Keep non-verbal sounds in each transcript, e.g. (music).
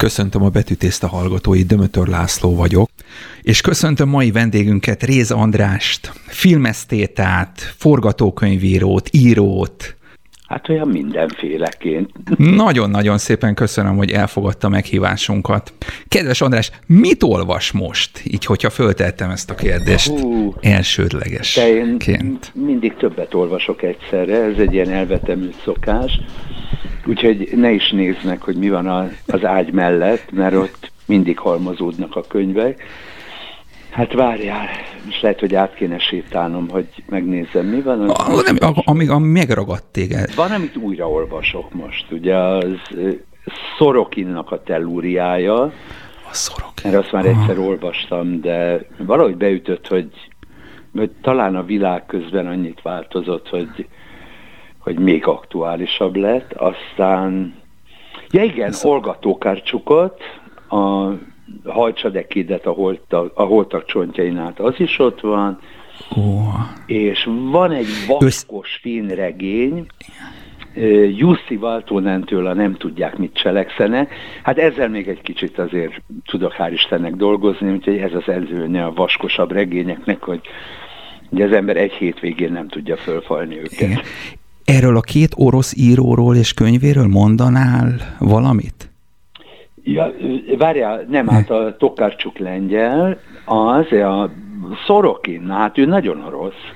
Köszöntöm a betűtészta hallgatói, Dömötör László vagyok, és köszöntöm mai vendégünket, Réz Andrást, filmesztétát, forgatókönyvírót, írót. Hát olyan mindenféleként. Nagyon-nagyon szépen köszönöm, hogy elfogadta meghívásunkat. Kedves András, mit olvas most, így hogyha föltettem ezt a kérdést Hú, elsődlegesként? mindig többet olvasok egyszerre, ez egy ilyen elvetemült szokás. Úgyhogy ne is néznek, hogy mi van az ágy mellett, mert ott mindig halmozódnak a könyvek. Hát várjál, most lehet, hogy át kéne sétálnom, hogy megnézzem, mi van. A, nem, a, amíg a megragadt téged. Van, amit újraolvasok most. Ugye az Szorokinnak a tellúriája. A Szorokin. Mert azt már egyszer olvastam, de valahogy beütött, hogy, hogy talán a világ közben annyit változott, hogy hogy még aktuálisabb lett. Aztán, ja igen, Ez... Olga Tokarcsukot, a hajcsadekédet a holtak, a holtak csontjain át, az is ott van. Oh. És van egy vaskos Össz... regény, Jussi Valtónentől a nem tudják, mit cselekszenek. Hát ezzel még egy kicsit azért tudok hál' Istennek dolgozni, úgyhogy ez az előnye a vaskosabb regényeknek, hogy Ugye az ember egy hétvégén nem tudja fölfalni őket. Igen. Erről a két orosz íróról és könyvéről mondanál valamit? Ja, várjál, nem, hát a Tokarcsuk lengyel, az a Szorokin, hát ő nagyon orosz.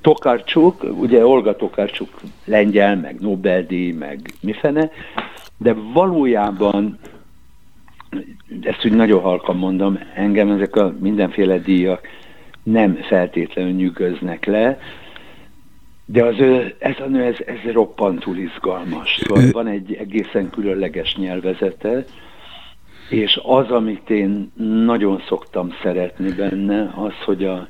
Tokarcsuk, ugye Olga Tokarcsuk lengyel, meg Nobel-díj, meg mifene, de valójában, ezt úgy nagyon halkan mondom, engem ezek a mindenféle díjak nem feltétlenül nyűgöznek le, de az ez a nő, ez, ez roppantul izgalmas. Szóval van egy egészen különleges nyelvezete, és az, amit én nagyon szoktam szeretni benne, az, hogy a,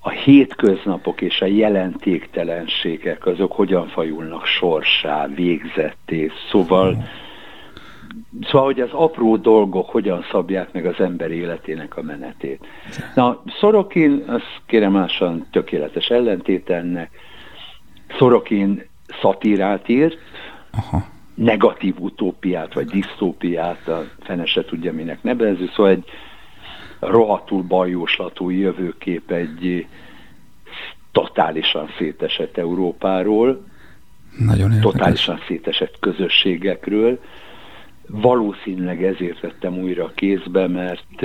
a hétköznapok és a jelentéktelenségek, azok hogyan fajulnak sorsá, végzetté. Szóval, szóval, hogy az apró dolgok hogyan szabják meg az ember életének a menetét. Na, Szorokin, az kérem másan tökéletes ellentét ennek, Szorokin szatírát írt, Aha. negatív utópiát, vagy disztópiát, a fene se tudja, minek nevező, szóval egy rohadtul bajóslatú jövőkép egy totálisan szétesett Európáról, Nagyon érdekes. totálisan szétesett közösségekről. Valószínűleg ezért vettem újra kézbe, mert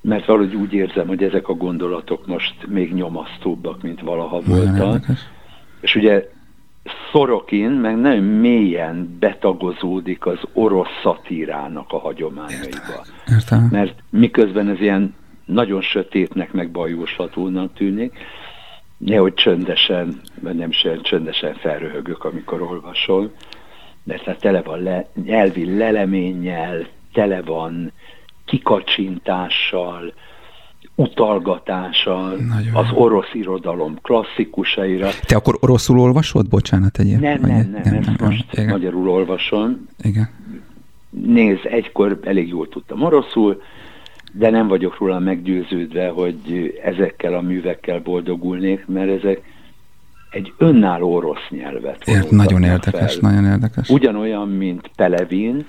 mert valahogy úgy érzem, hogy ezek a gondolatok most még nyomasztóbbak, mint valaha voltak. És ugye Szorokin meg nagyon mélyen betagozódik az orosz szatírának a hagyományaiba. Értem. Értem. Mert miközben ez ilyen nagyon sötétnek, meg bajóslatúnak tűnik, nehogy csöndesen, vagy nem sem csöndesen felröhögök, amikor olvasol, mert hát tele van le, nyelvi leleménnyel, tele van kikacsintással, utalgatása Nagyon. az orosz irodalom klasszikusaira. Te akkor oroszul olvasod? Bocsánat, egy Nem, nem, nem, nem, ezt most igen. magyarul olvasom. Igen. Nézd, egykor elég jól tudtam oroszul, de nem vagyok róla meggyőződve, hogy ezekkel a művekkel boldogulnék, mert ezek egy önálló orosz nyelvet Ért, Nagyon érdekes, fel. nagyon érdekes. Ugyanolyan, mint Pelevin,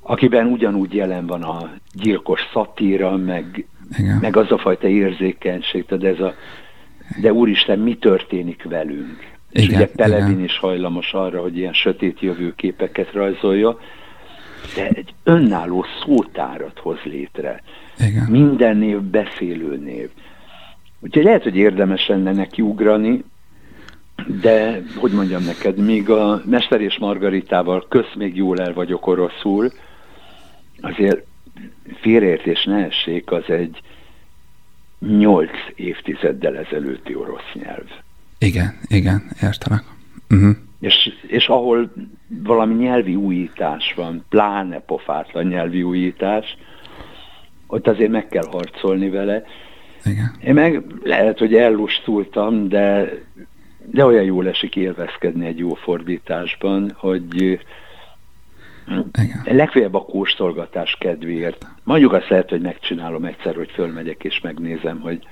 akiben ugyanúgy jelen van a gyilkos szatíra, meg igen. meg az a fajta érzékenység, de ez a, de úristen, mi történik velünk? Igen, és ugye Pelevin igen. is hajlamos arra, hogy ilyen sötét jövőképeket rajzolja, de egy önálló szótárat hoz létre. Igen. Minden név beszélő név. Úgyhogy lehet, hogy érdemes lenne neki ugrani, de, hogy mondjam neked, míg a Mester és Margaritával kösz még jól el vagyok oroszul, azért félreértés ne essék, az egy nyolc évtizeddel ezelőtti orosz nyelv. Igen, igen, értelek. Uh-huh. És, és ahol valami nyelvi újítás van, pláne pofátlan nyelvi újítás, ott azért meg kell harcolni vele. Igen. Én meg lehet, hogy ellustultam, de, de olyan jól esik élvezkedni egy jó fordításban, hogy igen. Legfeljebb a kóstolgatás kedvéért. Mondjuk azt lehet, hogy megcsinálom egyszer, hogy fölmegyek és megnézem, hogy,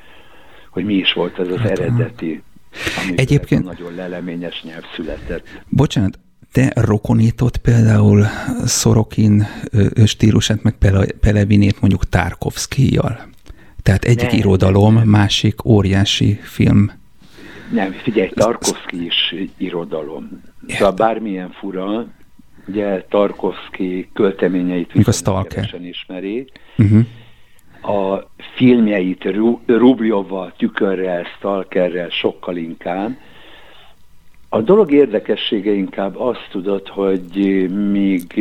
hogy mi is volt ez az hát, eredeti, Egyébként nagyon leleményes nyelv született. Bocsánat, te rokonított például Szorokin stílusát, meg Pelevinét mondjuk Tarkovszkijjal? Tehát egyik nem, irodalom, nem. másik óriási film. Nem, figyelj, Tarkovszki is irodalom. Szóval bármilyen fura, ugye Tarkovszki költeményeit viszonylag ismeri. Uh-huh. A filmjeit Rubljovval, Tükörrel, Stalkerrel sokkal inkább. A dolog érdekessége inkább azt tudod, hogy míg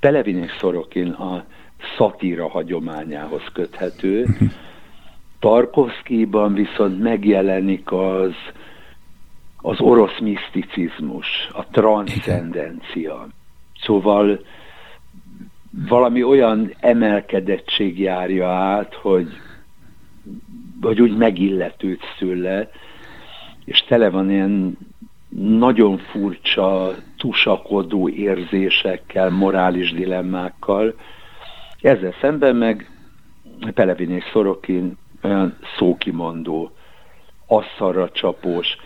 Pelevin Szorokin a szatíra hagyományához köthető, uh-huh. Tarkovszkiban viszont megjelenik az, az orosz miszticizmus, a transzcendencia. Szóval valami olyan emelkedettség járja át, hogy, hogy úgy megilletődsz tőle, és tele van ilyen nagyon furcsa, tusakodó érzésekkel, morális dilemmákkal. Ezzel szemben meg Pelevin és Szorokin olyan szókimondó, asszarra csapós,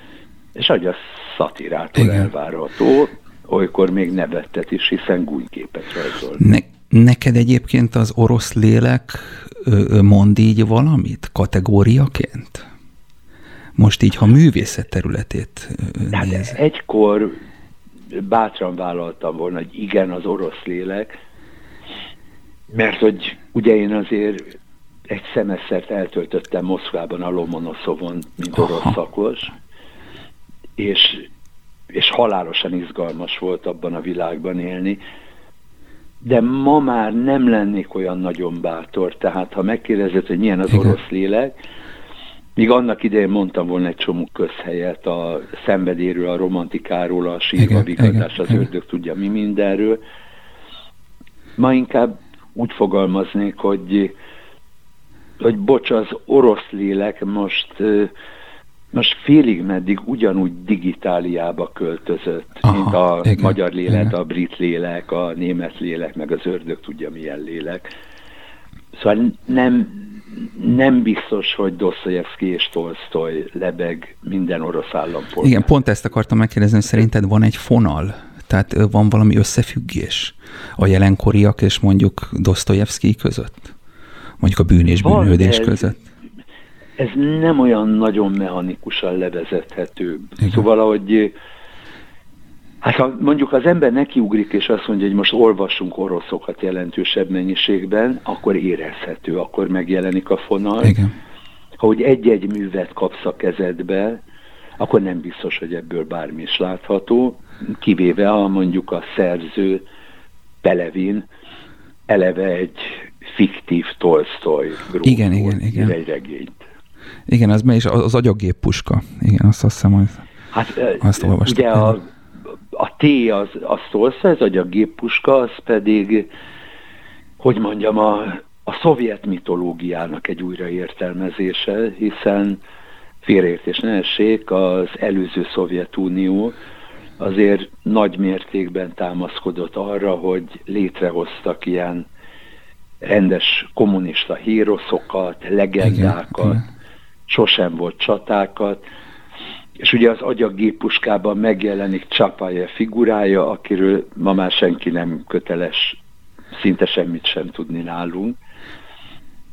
és hogy a szatirától elvárható, olykor még nevettet is, hiszen gúnyképet rajzol. Ne, neked egyébként az orosz lélek mond így valamit kategóriaként? Most így, ha művészet területét hát. Egykor bátran vállaltam volna, hogy igen, az orosz lélek, mert hogy ugye én azért egy szemeszert eltöltöttem Moszkvában a Lomonoszovon, mint orosz Aha. szakos, és, és halálosan izgalmas volt abban a világban élni, de ma már nem lennék olyan nagyon bátor, tehát ha megkérdezed, hogy milyen az orosz lélek, míg annak idején mondtam volna egy csomó közhelyet a szenvedéről, a romantikáról, a sírva vigadás, az ördög tudja mi mindenről. Ma inkább úgy fogalmaznék, hogy hogy bocs, az orosz lélek most, most félig meddig ugyanúgy digitáliába költözött, Aha, mint a igen, magyar lélek, igen. a brit lélek, a német lélek, meg az ördög tudja milyen lélek. Szóval nem, nem biztos, hogy Dostoyevsky és Tolstoy lebeg minden orosz állampolgár. Igen, pont ezt akartam megkérdezni, hogy szerinted van egy fonal? Tehát van valami összefüggés a jelenkoriak és mondjuk Dostoyevsky között? mondjuk a bűn és bűnődés ez, között? Ez nem olyan nagyon mechanikusan levezethető. Igen. Szóval, ahogy Hát ha mondjuk az ember nekiugrik, és azt mondja, hogy most olvassunk oroszokat jelentősebb mennyiségben, akkor érezhető, akkor megjelenik a fonal. Igen. Ha úgy egy-egy művet kapsz a kezedbe, akkor nem biztos, hogy ebből bármi is látható, kivéve ha mondjuk a szerző Pelevin eleve egy fiktív Tolstoy igen, igen, igen. egy regényt. Igen, az, is az agyaggép puska. Igen, azt, azt hiszem, hogy hát, azt olvastam. Ugye a, a T az, az Tolstoy, az agyagép puska, az pedig, hogy mondjam, a, a szovjet mitológiának egy újraértelmezése, hiszen félreértés ne essék, az előző Szovjetunió azért nagy mértékben támaszkodott arra, hogy létrehoztak ilyen rendes kommunista híroszokat, legendákat, igen. Sosem volt csatákat, és ugye az agyagépuskában megjelenik Csapája figurája, akiről ma már senki nem köteles szinte semmit sem tudni nálunk.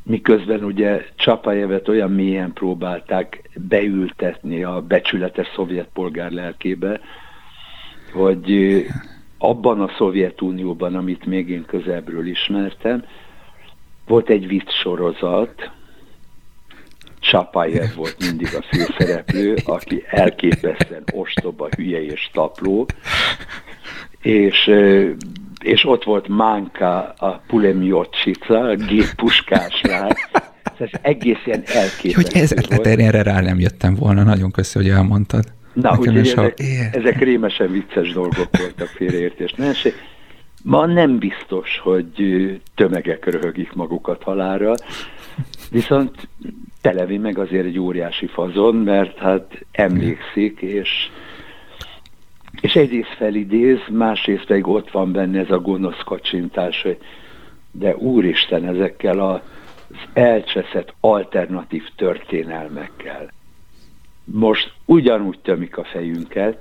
Miközben ugye Csapájevet olyan mélyen próbálták beültetni a becsületes szovjet polgár lelkébe, hogy abban a Szovjetunióban, amit még én közelbről ismertem, volt egy vicc sorozat, Csapájev volt mindig a főszereplő, aki elképesztően ostoba, hülye és tapló, és, és ott volt Mánka a Pulemiotsica, a géppuskás rá, ez egész ilyen elképesztő Hogy ez volt. erre rá nem jöttem volna, nagyon köszönöm, hogy elmondtad. Na, úgyhogy ezek, ezek rémesen vicces dolgok voltak félreértés. Ne Ma nem biztos, hogy tömegek röhögik magukat halára, viszont Televi meg azért egy óriási fazon, mert hát emlékszik, és, és egyrészt felidéz, másrészt pedig ott van benne ez a gonosz kacsintás, hogy de úristen, ezekkel az elcseszett alternatív történelmekkel. Most ugyanúgy tömik a fejünket,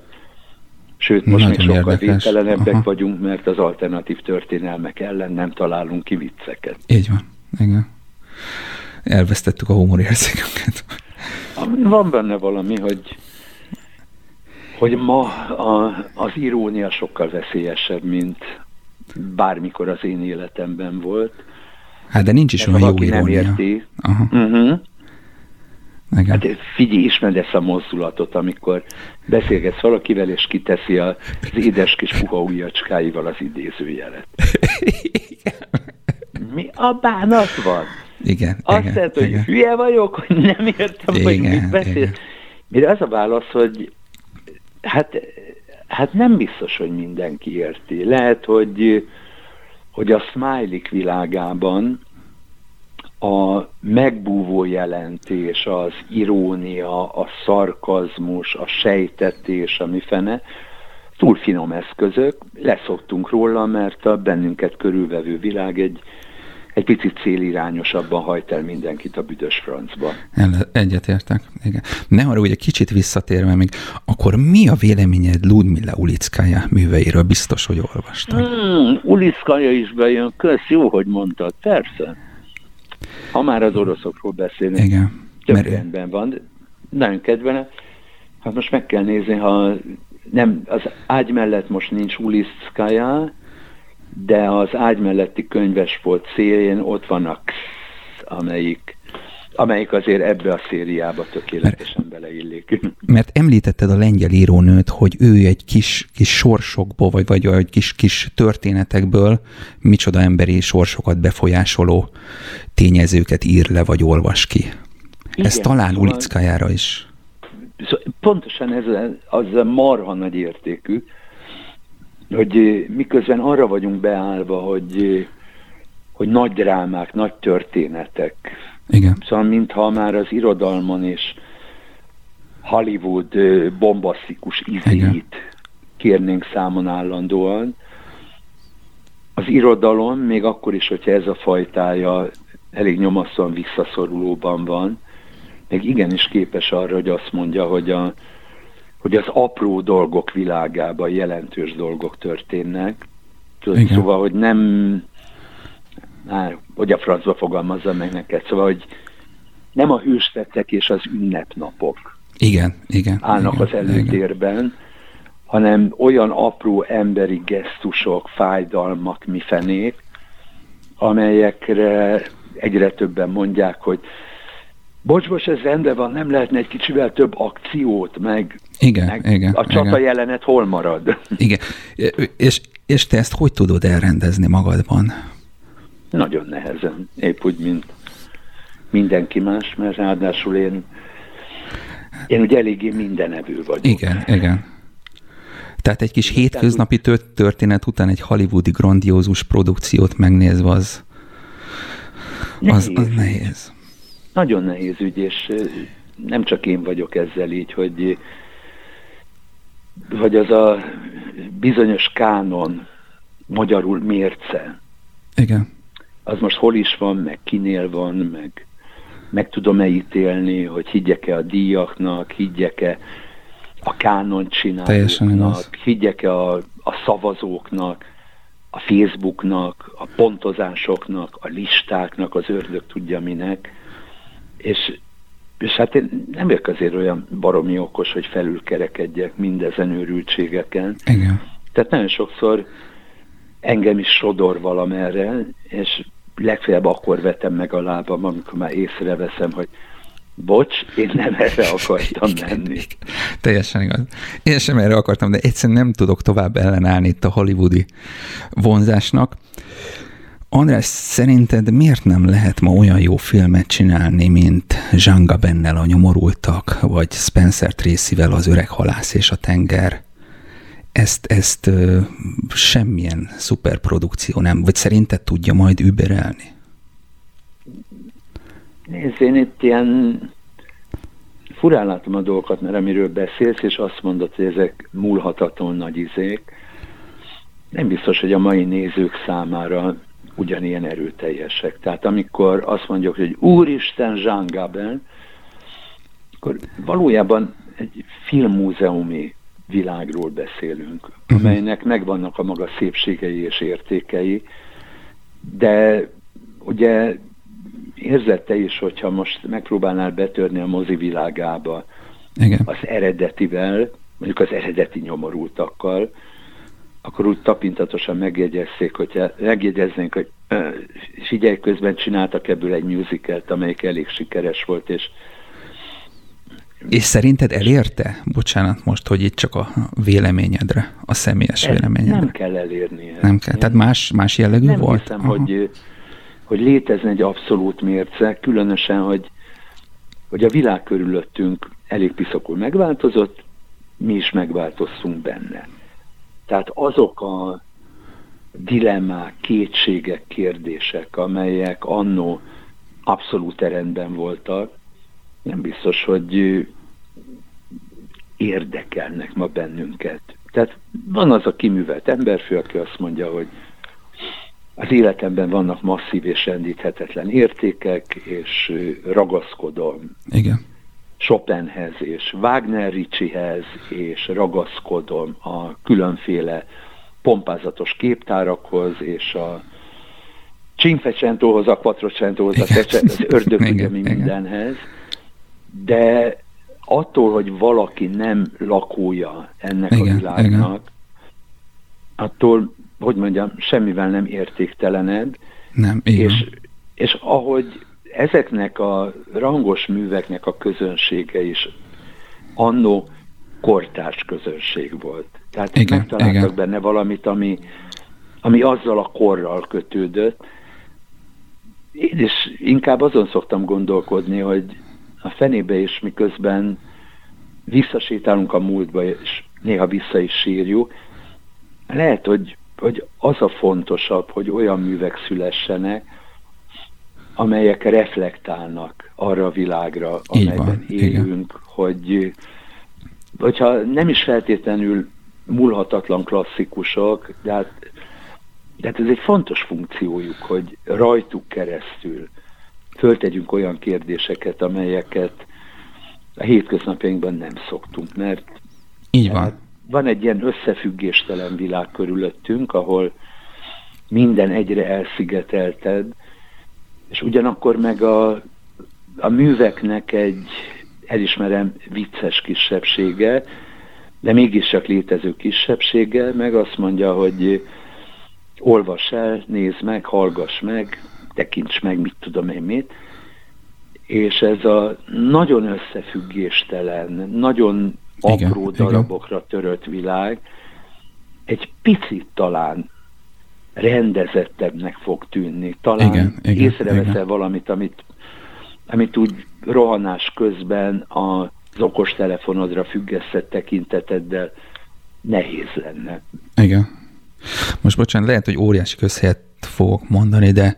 Sőt, most Nagyon még sokkal védtelenebbek Aha. vagyunk, mert az alternatív történelmek ellen nem találunk ki vicceket. Így van, igen. Elvesztettük a humorérzékünket. Van benne valami, hogy hogy ma a, az irónia sokkal veszélyesebb, mint bármikor az én életemben volt. Hát de nincs is olyan jó irónia. Nem érti. Aha. Uh-huh. Igen. Hát figyelj, ismerd ezt a mozdulatot, amikor beszélgetsz valakivel, és kiteszi az édes kis puha ujjacskáival az idézőjelet. (laughs) Mi a bánat van? Igen. Azt igen, mondta, hogy igen. hülye vagyok, hogy nem értem, igen, hogy mit beszél. Mire az a válasz, hogy hát, hát nem biztos, hogy mindenki érti. Lehet, hogy, hogy a smiley világában a megbúvó jelentés, az irónia, a szarkazmus, a sejtetés, ami fene, túl finom eszközök, leszoktunk róla, mert a bennünket körülvevő világ egy, egy picit célirányosabban hajt el mindenkit a büdös francba. Egyetértek, igen. Ne arra, hogy egy kicsit visszatérve még, akkor mi a véleményed Ludmilla Ulickája műveiről? Biztos, hogy olvastad. Hmm, Ulickája is bejön, kösz, jó, hogy mondtad, persze. Ha már az oroszokról beszélünk, Igen. több mert... rendben van. Nagyon kedvelem. Hát most meg kell nézni, ha nem, az ágy mellett most nincs Uliszkája, de az ágy melletti könyvespolt szélén ott vannak, amelyik amelyik azért ebbe a szériába tökéletesen mert, beleillik. Mert említetted a lengyel írónőt, hogy ő egy kis, kis sorsokból, vagy, vagy egy kis, kis történetekből micsoda emberi sorsokat befolyásoló tényezőket ír le, vagy olvas ki. Igen, ez talán szóval, Ulickájára is. Szóval pontosan ez az marha nagy értékű, hogy miközben arra vagyunk beállva, hogy, hogy nagy drámák, nagy történetek, igen. Szóval mintha már az irodalman és Hollywood bombasztikus izét kérnénk számon állandóan. Az irodalom, még akkor is, hogyha ez a fajtája elég nyomasztóan visszaszorulóban van, meg igenis képes arra, hogy azt mondja, hogy, a, hogy az apró dolgok világában jelentős dolgok történnek. Tudod, szóval, hogy nem már, hogy a francba fogalmazza meg neked, szóval, hogy nem a hőstettek és az ünnepnapok igen, igen, állnak igen, az előtérben, igen. hanem olyan apró emberi gesztusok, fájdalmak, mifenék, amelyekre egyre többen mondják, hogy bocs, bocs, ez rendben van, nem lehetne egy kicsivel több akciót, meg, igen, meg igen, a csata igen. jelenet hol marad. (laughs) Igen, és, és te ezt hogy tudod elrendezni magadban? Nagyon nehezen, épp úgy, mint mindenki más, mert ráadásul én, én ugye eléggé mindenevő vagyok. Igen, igen. Tehát egy kis hétköznapi történet után egy hollywoodi grandiózus produkciót megnézve az. Az, az nehéz. Nagyon nehéz ügy, és nem csak én vagyok ezzel így, hogy, hogy az a bizonyos kánon magyarul mérce. Igen az most hol is van, meg kinél van, meg meg tudom-e ítélni, hogy higgyek-e a díjaknak, higgyek-e a kánon csinálóknak, higgyek-e a, a szavazóknak, a Facebooknak, a pontozásoknak, a listáknak, az ördög tudja minek. És, és hát én nem vagyok azért olyan baromi okos, hogy felülkerekedjek mindezen őrültségeken. Igen. Tehát nagyon sokszor engem is sodor valamerre, és legfeljebb akkor vetem meg a lábam, amikor már észreveszem, hogy bocs, én nem erre akartam menni. Teljesen igaz. Én sem erre akartam, de egyszerűen nem tudok tovább ellenállni itt a hollywoodi vonzásnak. András, szerinted miért nem lehet ma olyan jó filmet csinálni, mint Zsanga Bennel a nyomorultak, vagy Spencer Tracy-vel az öreg halász és a tenger? ezt, ezt ö, semmilyen szuperprodukció nem, vagy szerinted tudja majd überelni? Nézd, én itt ilyen furán látom a dolgokat, mert amiről beszélsz, és azt mondod, hogy ezek múlhatatlan nagy izék, nem biztos, hogy a mai nézők számára ugyanilyen erőteljesek. Tehát amikor azt mondjuk, hogy Úristen Jean Gabin, akkor valójában egy filmmúzeumi világról beszélünk, uh-huh. amelynek megvannak a maga szépségei és értékei, de ugye érzette is, hogyha most megpróbálnál betörni a mozi világába Igen. az eredetivel, mondjuk az eredeti nyomorultakkal, akkor úgy tapintatosan megjegyezzék, hogyha megjegyeznénk, hogy figyelj, közben csináltak ebből egy musicalt, amelyik elég sikeres volt, és és szerinted elérte? Bocsánat most, hogy itt csak a véleményedre, a személyes Ez véleményedre. Nem kell elérni. Nem kell. Tehát más, más jellegű nem volt? Hiszem, hogy, hogy létezne egy abszolút mérce, különösen, hogy, hogy a világ körülöttünk elég piszakul megváltozott, mi is megváltoztunk benne. Tehát azok a dilemmák, kétségek, kérdések, amelyek annó abszolút rendben voltak, nem biztos, hogy érdekelnek ma bennünket. Tehát van az a kiművelt emberfő, aki azt mondja, hogy az életemben vannak masszív és rendíthetetlen értékek, és ragaszkodom Igen. Chopinhez és Wagner Riccihez, és ragaszkodom a különféle pompázatos képtárakhoz, és a Cinquecentohoz, a Quattrocentohoz, az ördög mindenhez, de attól, hogy valaki nem lakója ennek igen, a világnak, igen. attól, hogy mondjam, semmivel nem értéktelened. Nem, igen. És, és ahogy ezeknek a rangos műveknek a közönsége is annó kortárs közönség volt. Tehát igen, megtaláltak igen. benne valamit, ami, ami azzal a korral kötődött. Én is inkább azon szoktam gondolkodni, hogy a fenébe is miközben visszasétálunk a múltba, és néha vissza is sírjuk, lehet, hogy, hogy az a fontosabb, hogy olyan művek szülessenek, amelyek reflektálnak arra a világra, amelyben élünk, igen. hogy hogyha nem is feltétlenül múlhatatlan klasszikusok, de hát, de hát ez egy fontos funkciójuk, hogy rajtuk keresztül föltegyünk olyan kérdéseket, amelyeket a hétköznapjainkban nem szoktunk, mert így van. van egy ilyen összefüggéstelen világ körülöttünk, ahol minden egyre elszigetelted, és ugyanakkor meg a, a műveknek egy, elismerem, vicces kisebbsége, de mégis csak létező kisebbsége, meg azt mondja, hogy olvas el, nézd meg, hallgass meg, tekints meg, mit tudom én mit, és ez a nagyon összefüggéstelen, nagyon igen, apró darabokra igen. törött világ egy picit talán rendezettebbnek fog tűnni. Talán igen, igen, észreveszel igen. valamit, amit, amit úgy rohanás közben az okostelefonodra függesztett tekinteteddel nehéz lenne. Igen. Most bocsánat, lehet, hogy óriási közhelyet fogok mondani, de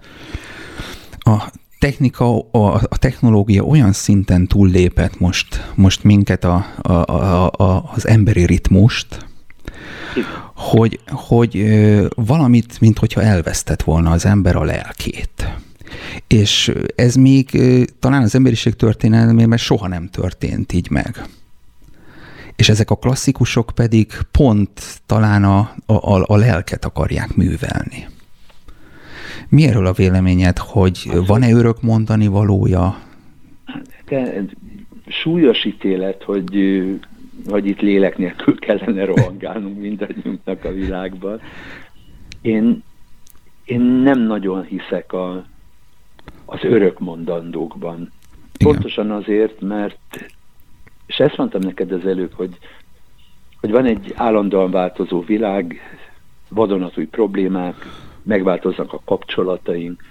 a technika, a, a technológia olyan szinten túllépett most, most minket a, a, a, a, az emberi ritmust, hogy, hogy valamit, mint hogyha elvesztett volna az ember a lelkét. És ez még talán az emberiség történelmében soha nem történt így meg. És ezek a klasszikusok pedig pont talán a, a, a lelket akarják művelni. Mi erről a véleményed, hogy van-e örök mondani valója? De súlyos ítélet, hogy, hogy itt lélek nélkül kellene rohangálnunk mindannyiunknak a világban. Én, én nem nagyon hiszek a, az örök mondandókban. Igen. Pontosan azért, mert, és ezt mondtam neked az előbb, hogy, hogy van egy állandóan változó világ, vadonatúj problémák, megváltoznak a kapcsolataink.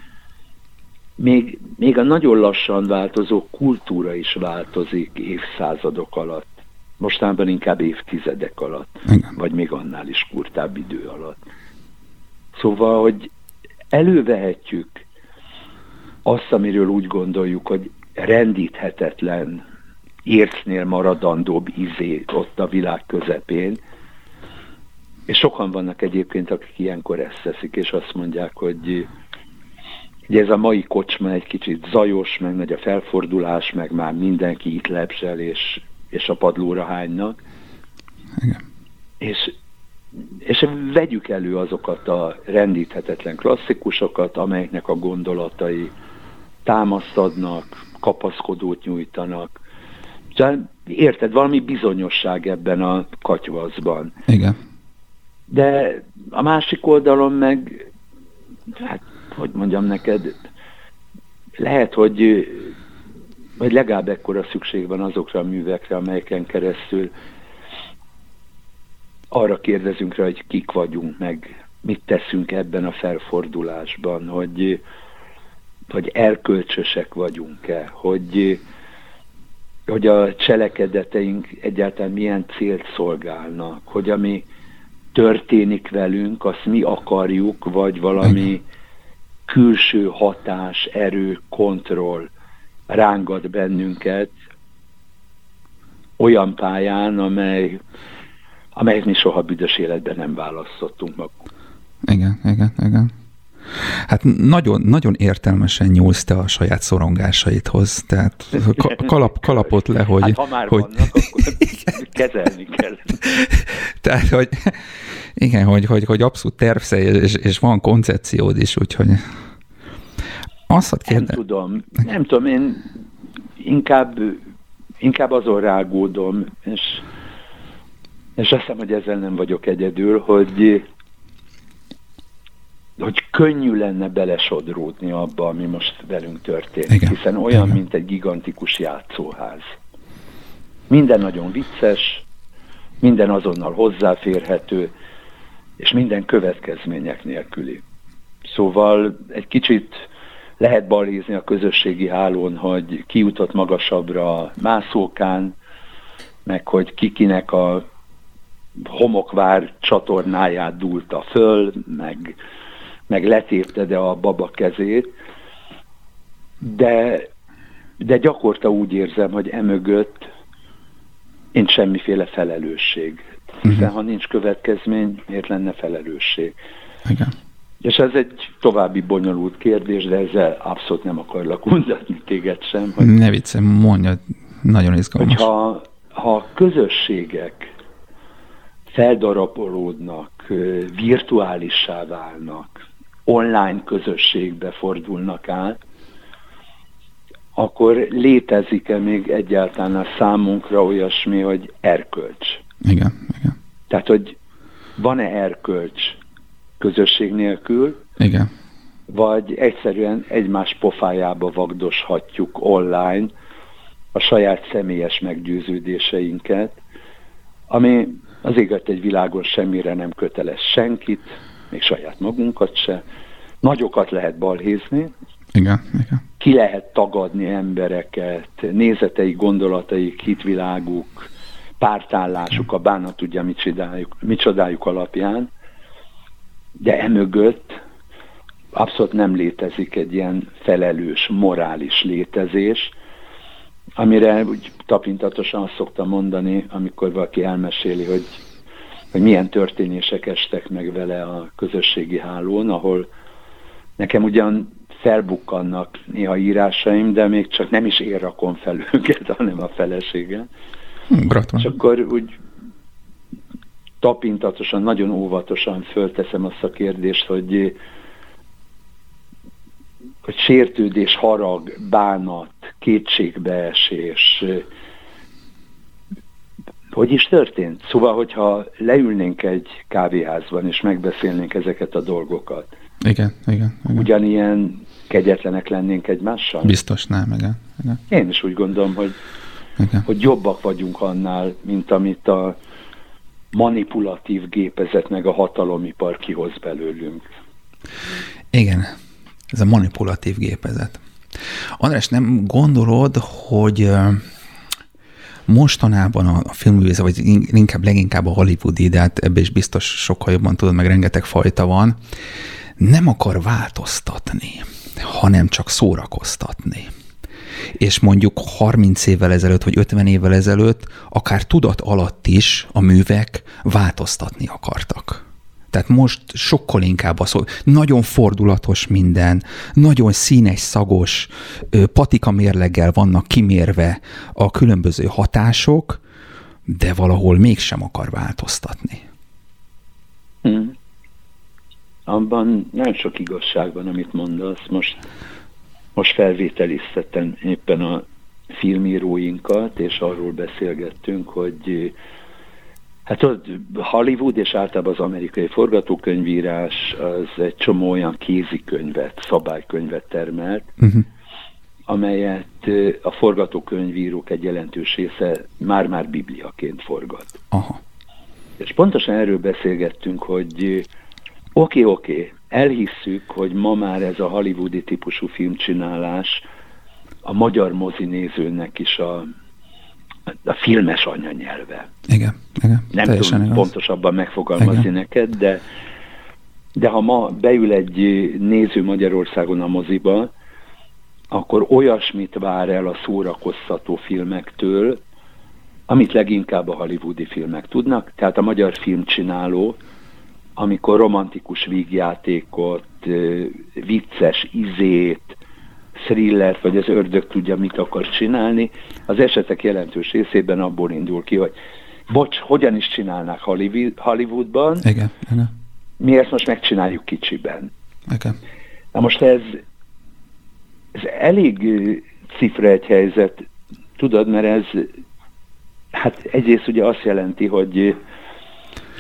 Még, még a nagyon lassan változó kultúra is változik évszázadok alatt. Mostanában inkább évtizedek alatt, Igen. vagy még annál is kurtább idő alatt. Szóval, hogy elővehetjük azt, amiről úgy gondoljuk, hogy rendíthetetlen, ércnél maradandóbb izé ott a világ közepén, és sokan vannak egyébként, akik ilyenkor ezt teszik, és azt mondják, hogy Ugye ez a mai kocsma egy kicsit zajos, meg nagy a felfordulás, meg már mindenki itt lepsel, és, és a padlóra hánynak. Igen. és, és vegyük elő azokat a rendíthetetlen klasszikusokat, amelyeknek a gondolatai támaszt adnak, kapaszkodót nyújtanak. Tehát érted, valami bizonyosság ebben a katyvaszban. Igen. De a másik oldalon meg, hát, hogy mondjam neked, lehet, hogy, vagy legalább ekkora szükség van azokra a művekre, amelyeken keresztül arra kérdezünk rá, hogy kik vagyunk, meg mit teszünk ebben a felfordulásban, hogy, hogy erkölcsösek vagyunk-e, hogy, hogy a cselekedeteink egyáltalán milyen célt szolgálnak, hogy ami történik velünk, azt mi akarjuk, vagy valami külső hatás, erő, kontroll rángat bennünket olyan pályán, amely, amelyet mi soha büdös életben nem választottunk magunk. Igen, igen, igen. Hát nagyon, nagyon értelmesen nyúlsz te a saját szorongásaidhoz, tehát kalap, kalapot le, hogy... Hát ha már hogy... vannak, akkor (laughs) kezelni kell. Tehát, hogy igen, hogy, hogy, hogy abszolút tervsze, és, és van koncepciód is, úgyhogy azt kérde... Nem tudom, nem tudom, én inkább, inkább azon rágódom, és, és azt hiszem, hogy ezzel nem vagyok egyedül, hogy hogy könnyű lenne belesodródni abba, ami most velünk történik, Igen. hiszen olyan, Igen. mint egy gigantikus játszóház. Minden nagyon vicces, minden azonnal hozzáférhető, és minden következmények nélküli. Szóval egy kicsit lehet balhézni a közösségi hálón, hogy ki jutott magasabbra mászókán, meg hogy kikinek a homokvár csatornáját dúlta föl, meg meg letépte a baba kezét, de, de gyakorta úgy érzem, hogy emögött nincs semmiféle felelősség. Hiszen uh-huh. ha nincs következmény, miért lenne felelősség? Igen. És ez egy további bonyolult kérdés, de ezzel abszolút nem akarlak untatni téged sem. Hogy, ne viccem, mondja, nagyon izgalmas. Hogyha ha a közösségek feldarapolódnak, virtuálissá válnak, online közösségbe fordulnak át, akkor létezik-e még egyáltalán a számunkra olyasmi, hogy erkölcs? Igen, igen. Tehát, hogy van-e erkölcs közösség nélkül? Igen. Vagy egyszerűen egymás pofájába vagdoshatjuk online a saját személyes meggyőződéseinket, ami az éget egy világon semmire nem köteles senkit, még saját magunkat se. Nagyokat lehet balhézni, igen, igen. ki lehet tagadni embereket, nézetei, gondolataik, hitviláguk, pártállásuk, a bánat tudja micsodájuk, micsodájuk alapján, de emögött abszolút nem létezik egy ilyen felelős, morális létezés, amire úgy tapintatosan azt szoktam mondani, amikor valaki elmeséli, hogy hogy milyen történések estek meg vele a közösségi hálón, ahol nekem ugyan felbukkannak néha írásaim, de még csak nem is én rakom fel őket, (laughs) hanem a felesége. Gratulál. És akkor úgy tapintatosan, nagyon óvatosan fölteszem azt a kérdést, hogy hogy sértődés, harag, bánat, kétségbeesés, hogy is történt? Szóval, hogyha leülnénk egy kávéházban, és megbeszélnénk ezeket a dolgokat. Igen, igen. igen. Ugyanilyen kegyetlenek lennénk egymással? Biztos nem, igen. igen. Én is úgy gondolom, hogy, igen. hogy jobbak vagyunk annál, mint amit a manipulatív gépezet meg a hatalomipar kihoz belőlünk. Igen, ez a manipulatív gépezet. András, nem gondolod, hogy mostanában a filmművészet, vagy inkább leginkább a hollywoodi, de hát ebbe is biztos sokkal jobban tudod, meg rengeteg fajta van, nem akar változtatni, hanem csak szórakoztatni. És mondjuk 30 évvel ezelőtt, vagy 50 évvel ezelőtt, akár tudat alatt is a művek változtatni akartak. Tehát most sokkal inkább az, hogy nagyon fordulatos minden, nagyon színes, szagos, patika mérleggel vannak kimérve a különböző hatások, de valahol mégsem akar változtatni. Hmm. Abban nagyon sok igazság van, amit mondasz. Most, most felvételiztettem éppen a filmíróinkat, és arról beszélgettünk, hogy Hát ott Hollywood és általában az amerikai forgatókönyvírás az egy csomó olyan kézikönyvet, szabálykönyvet termelt, uh-huh. amelyet a forgatókönyvírók egy jelentős része már-már bibliaként forgat. Aha. És pontosan erről beszélgettünk, hogy oké, okay, oké, okay, elhisszük, hogy ma már ez a hollywoodi típusú filmcsinálás a magyar mozinézőnek is a a filmes anyanyelve. Igen, igen. Nem tudom igaz. pontosabban megfogalmazni igen. neked, de, de ha ma beül egy néző Magyarországon a moziba, akkor olyasmit vár el a szórakoztató filmektől, amit leginkább a hollywoodi filmek tudnak. Tehát a magyar filmcsináló, amikor romantikus vígjátékot, vicces izét, thrillert, vagy az ördög tudja, mit akar csinálni, az esetek jelentős részében abból indul ki, hogy bocs, hogyan is csinálnák Hollywoodban, igen, igen. mi ezt most megcsináljuk kicsiben. Igen. Na most ez, ez elég cifra egy helyzet, tudod, mert ez hát egyrészt ugye azt jelenti, hogy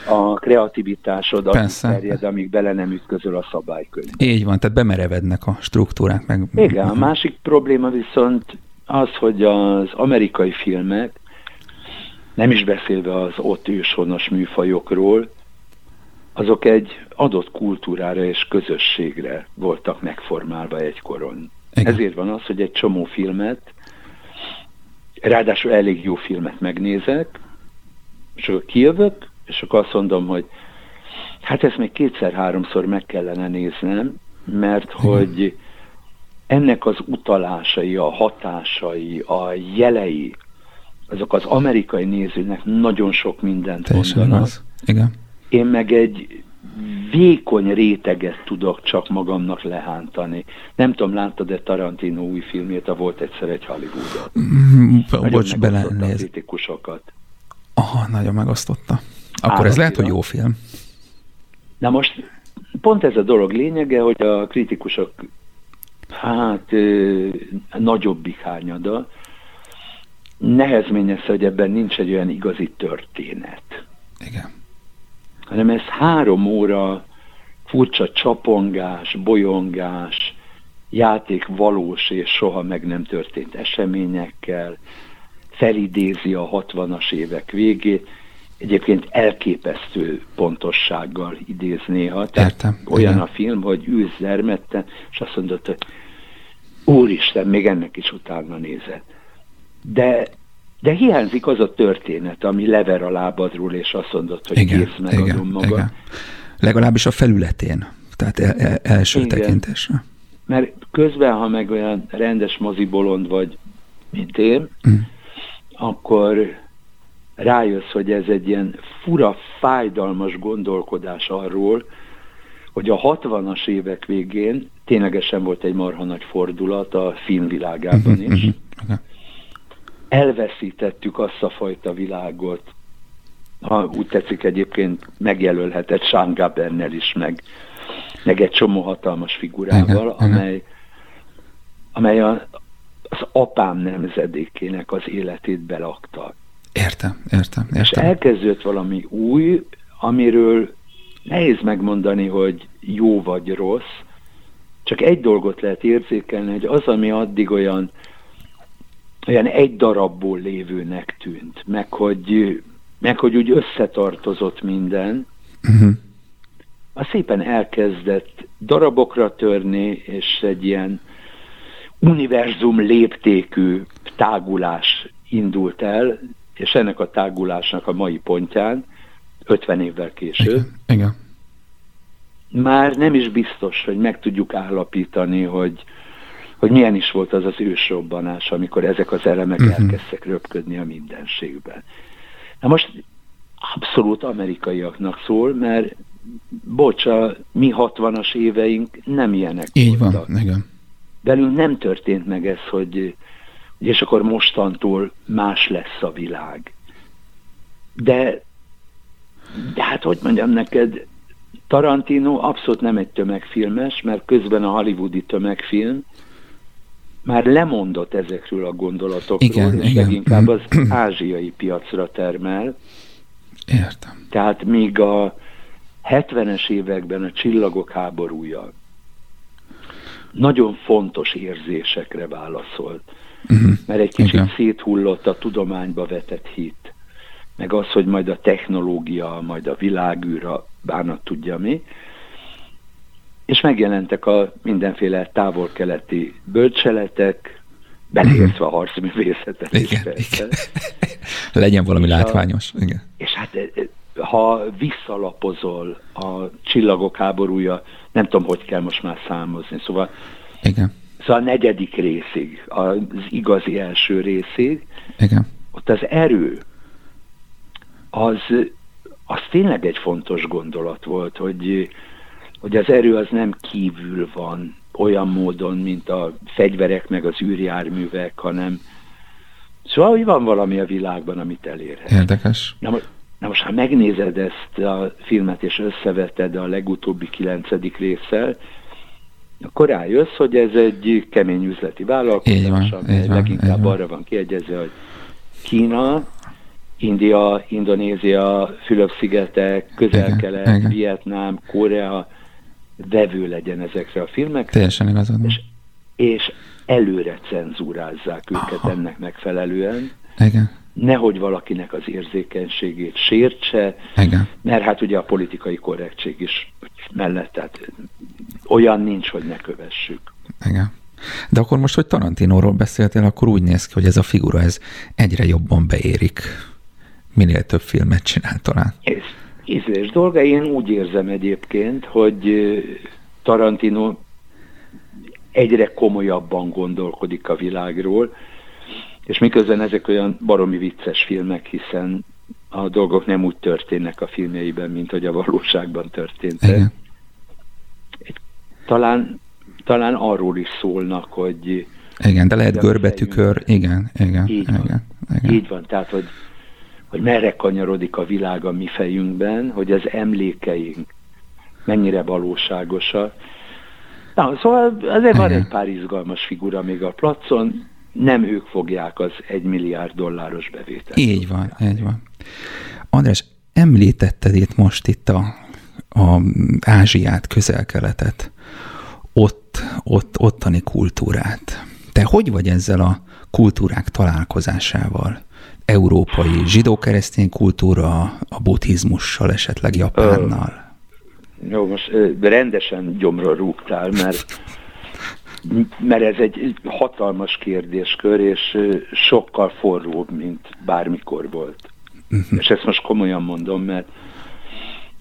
a kreativitásod addig terjed, amíg bele nem ütközöl a szabálykönyv. Így van, tehát bemerevednek a struktúrák. Meg... Igen, a másik probléma viszont az, hogy az amerikai filmek, nem is beszélve az ott őshonos műfajokról, azok egy adott kultúrára és közösségre voltak megformálva egykoron. Igen. Ezért van az, hogy egy csomó filmet, ráadásul elég jó filmet megnézek, és akkor kijövök, és akkor azt mondom, hogy hát ezt még kétszer-háromszor meg kellene néznem, mert hogy ennek az utalásai, a hatásai, a jelei, azok az amerikai nézőnek nagyon sok mindent Teljesen mondanak. Az. Igen. Én meg egy vékony réteget tudok csak magamnak lehántani. Nem tudom, láttad-e Tarantino új filmjét, a volt egyszer egy Hollywoodot. Mm, bocs, belenéz. Aha, nagyon megosztotta. Akkor ez lehet, hogy jó film. Na most pont ez a dolog lényege, hogy a kritikusok hát nagyobbik hányada nehezményezte, hogy ebben nincs egy olyan igazi történet. Igen. Hanem ez három óra furcsa csapongás, bolyongás, játék valós és soha meg nem történt eseményekkel, felidézi a 60-as évek végét, egyébként elképesztő pontossággal idéz néha. Tehát Értem. Olyan Igen. a film, hogy ülsz zermetten, és azt mondod, hogy úristen, még ennek is utána nézett. De, de hiányzik az a történet, ami lever a lábadról, és azt mondod, hogy igen, kész, megadom igen, magad. Igen. Legalábbis a felületén, tehát el, el, első igen. tekintésre. Mert közben, ha meg olyan rendes mozibolond vagy, mint én, mm. akkor rájössz, hogy ez egy ilyen fura, fájdalmas gondolkodás arról, hogy a 60-as évek végén ténylegesen volt egy marha nagy fordulat a filmvilágában mhm, is. Mhm, Elveszítettük azt a fajta világot, ha úgy tetszik egyébként megjelölhetett Sean Gabernel is, meg, meg egy csomó hatalmas figurával, amely, amely a, az apám nemzedékének az életét belakta. Értem, értem, értem. És elkezdődött valami új, amiről nehéz megmondani, hogy jó vagy rossz, csak egy dolgot lehet érzékelni, hogy az, ami addig olyan, olyan egy darabból lévőnek tűnt, meg hogy, meg hogy úgy összetartozott minden, uh-huh. az szépen elkezdett darabokra törni, és egy ilyen univerzum léptékű tágulás indult el, és ennek a tágulásnak a mai pontján, 50 évvel később, Igen. Igen. már nem is biztos, hogy meg tudjuk állapítani, hogy, hogy milyen is volt az az ősrobbanás, amikor ezek az elemek uh-huh. elkezdtek röpködni a mindenségben. Na most abszolút amerikaiaknak szól, mert bocs, a mi 60-as éveink nem ilyenek Így voltak. van, igen. Belül nem történt meg ez, hogy és akkor mostantól más lesz a világ. De, de hát hogy mondjam neked, Tarantino abszolút nem egy tömegfilmes, mert közben a hollywoodi tömegfilm már lemondott ezekről a gondolatokról, igen, és igen. leginkább az ázsiai piacra termel. Értem. Tehát még a 70-es években a csillagok háborúja nagyon fontos érzésekre válaszolt. Uh-huh. Mert egy kicsit Igen. széthullott a tudományba vetett hit, meg az, hogy majd a technológia, majd a világűra bánat tudja mi, és megjelentek a mindenféle távol-keleti bölcseletek, beleértve a harcművészetet igen, is igen. (laughs) Legyen valami és látványos. A, igen. És hát ha visszalapozol a csillagok háborúja, nem tudom, hogy kell most már számozni, szóval, Igen. Szóval a negyedik részig, az igazi első részig, Igen. ott az erő, az, az tényleg egy fontos gondolat volt, hogy, hogy az erő az nem kívül van olyan módon, mint a fegyverek meg az űrjárművek, hanem szóval, hogy van valami a világban, amit elérhet. Érdekes. Na, Na most, ha megnézed ezt a filmet, és összeveted a legutóbbi kilencedik résszel, akkor rájössz, hogy ez egy kemény üzleti vállalkozás, amely leginkább arra van kiegyezve, hogy Kína, India, Indonézia, Fülöp-szigetek, Közel-Kelet, Vietnám, Korea vevő legyen ezekre a filmekre. Teljesen igazad. És, és előre cenzúrázzák őket Aha. ennek megfelelően. Igen nehogy valakinek az érzékenységét sértse, Igen. mert hát ugye a politikai korrektség is mellett, tehát olyan nincs, hogy ne kövessük. Igen. De akkor most, hogy Tarantinóról beszéltél, akkor úgy néz ki, hogy ez a figura ez egyre jobban beérik. Minél több filmet csinál talán. Ez ízlés dolga. Én úgy érzem egyébként, hogy Tarantino egyre komolyabban gondolkodik a világról, és miközben ezek olyan baromi vicces filmek, hiszen a dolgok nem úgy történnek a filmjeiben, mint hogy a valóságban történtek. Igen. Talán, talán arról is szólnak, hogy... Igen, de lehet görbetükör, igen, igen, így igen, van. igen. Így van, tehát, hogy, hogy merre kanyarodik a világ a mi fejünkben, hogy az emlékeink mennyire valóságosak. Na, szóval azért igen. van egy pár izgalmas figura még a placon, nem ők fogják az egy milliárd dolláros bevételt. Így van, így van. András, említetted itt most itt a, a Ázsiát, közel-keletet, ott, ott, ottani kultúrát. Te hogy vagy ezzel a kultúrák találkozásával? Európai zsidó-keresztény kultúra, a buddhizmussal, esetleg Japánnal? Jó, most rendesen gyomra rúgtál, mert mert ez egy hatalmas kérdéskör, és sokkal forróbb, mint bármikor volt. Uh-huh. És ezt most komolyan mondom, mert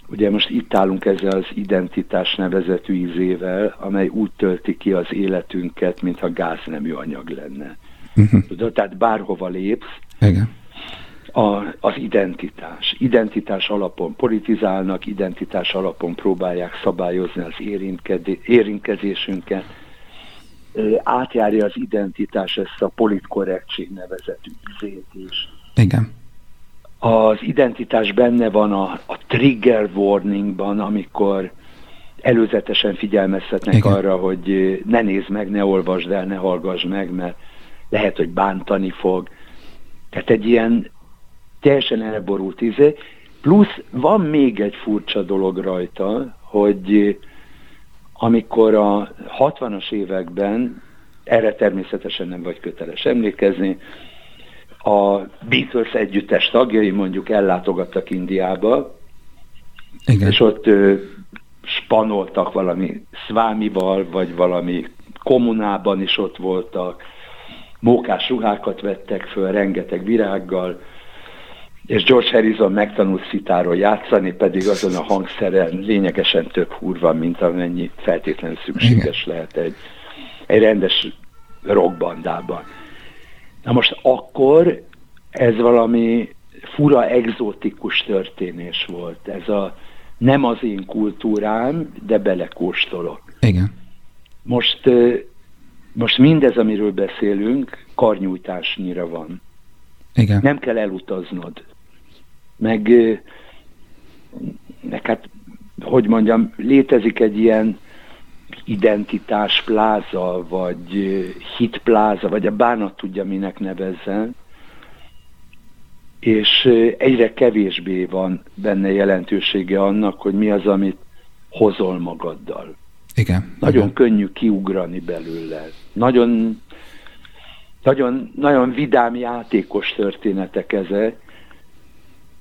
ugye most itt állunk ezzel az identitás nevezetű ízével, amely úgy tölti ki az életünket, mintha gáznemű anyag lenne. Uh-huh. Tudod, tehát bárhova lépsz, Igen. A, az identitás. Identitás alapon politizálnak, identitás alapon próbálják szabályozni az érintkezésünket, átjárja az identitás ezt a politkorrektség nevezetű üzét is. Igen. Az identitás benne van a, a trigger warningban, amikor előzetesen figyelmeztetnek Igen. arra, hogy ne nézd meg, ne olvasd el, ne hallgass meg, mert lehet, hogy bántani fog. Tehát egy ilyen teljesen elborult izé. Plusz van még egy furcsa dolog rajta, hogy amikor a 60-as években, erre természetesen nem vagy köteles emlékezni, a Beatles együttes tagjai mondjuk ellátogattak Indiába, Igen. és ott ö, spanoltak valami szvámival, vagy valami kommunában is ott voltak, mókás ruhákat vettek föl, rengeteg virággal, és George Harrison megtanult szitáról játszani, pedig azon a hangszeren lényegesen több húr van, mint amennyi feltétlenül szükséges Igen. lehet egy, egy rendes rockbandában. Na most akkor ez valami fura, egzotikus történés volt. Ez a nem az én kultúrám, de belekóstolok. Igen. Most, most mindez, amiről beszélünk, karnyújtásnyira van. Igen. Nem kell elutaznod meg, meg hát hogy mondjam, létezik egy ilyen identitáspláza, vagy hitpláza, vagy a bánat tudja, minek nevezzen, és egyre kevésbé van benne jelentősége annak, hogy mi az, amit hozol magaddal. Igen. Nagyon igen. könnyű kiugrani belőle. Nagyon, nagyon, nagyon vidám játékos történetek ezek,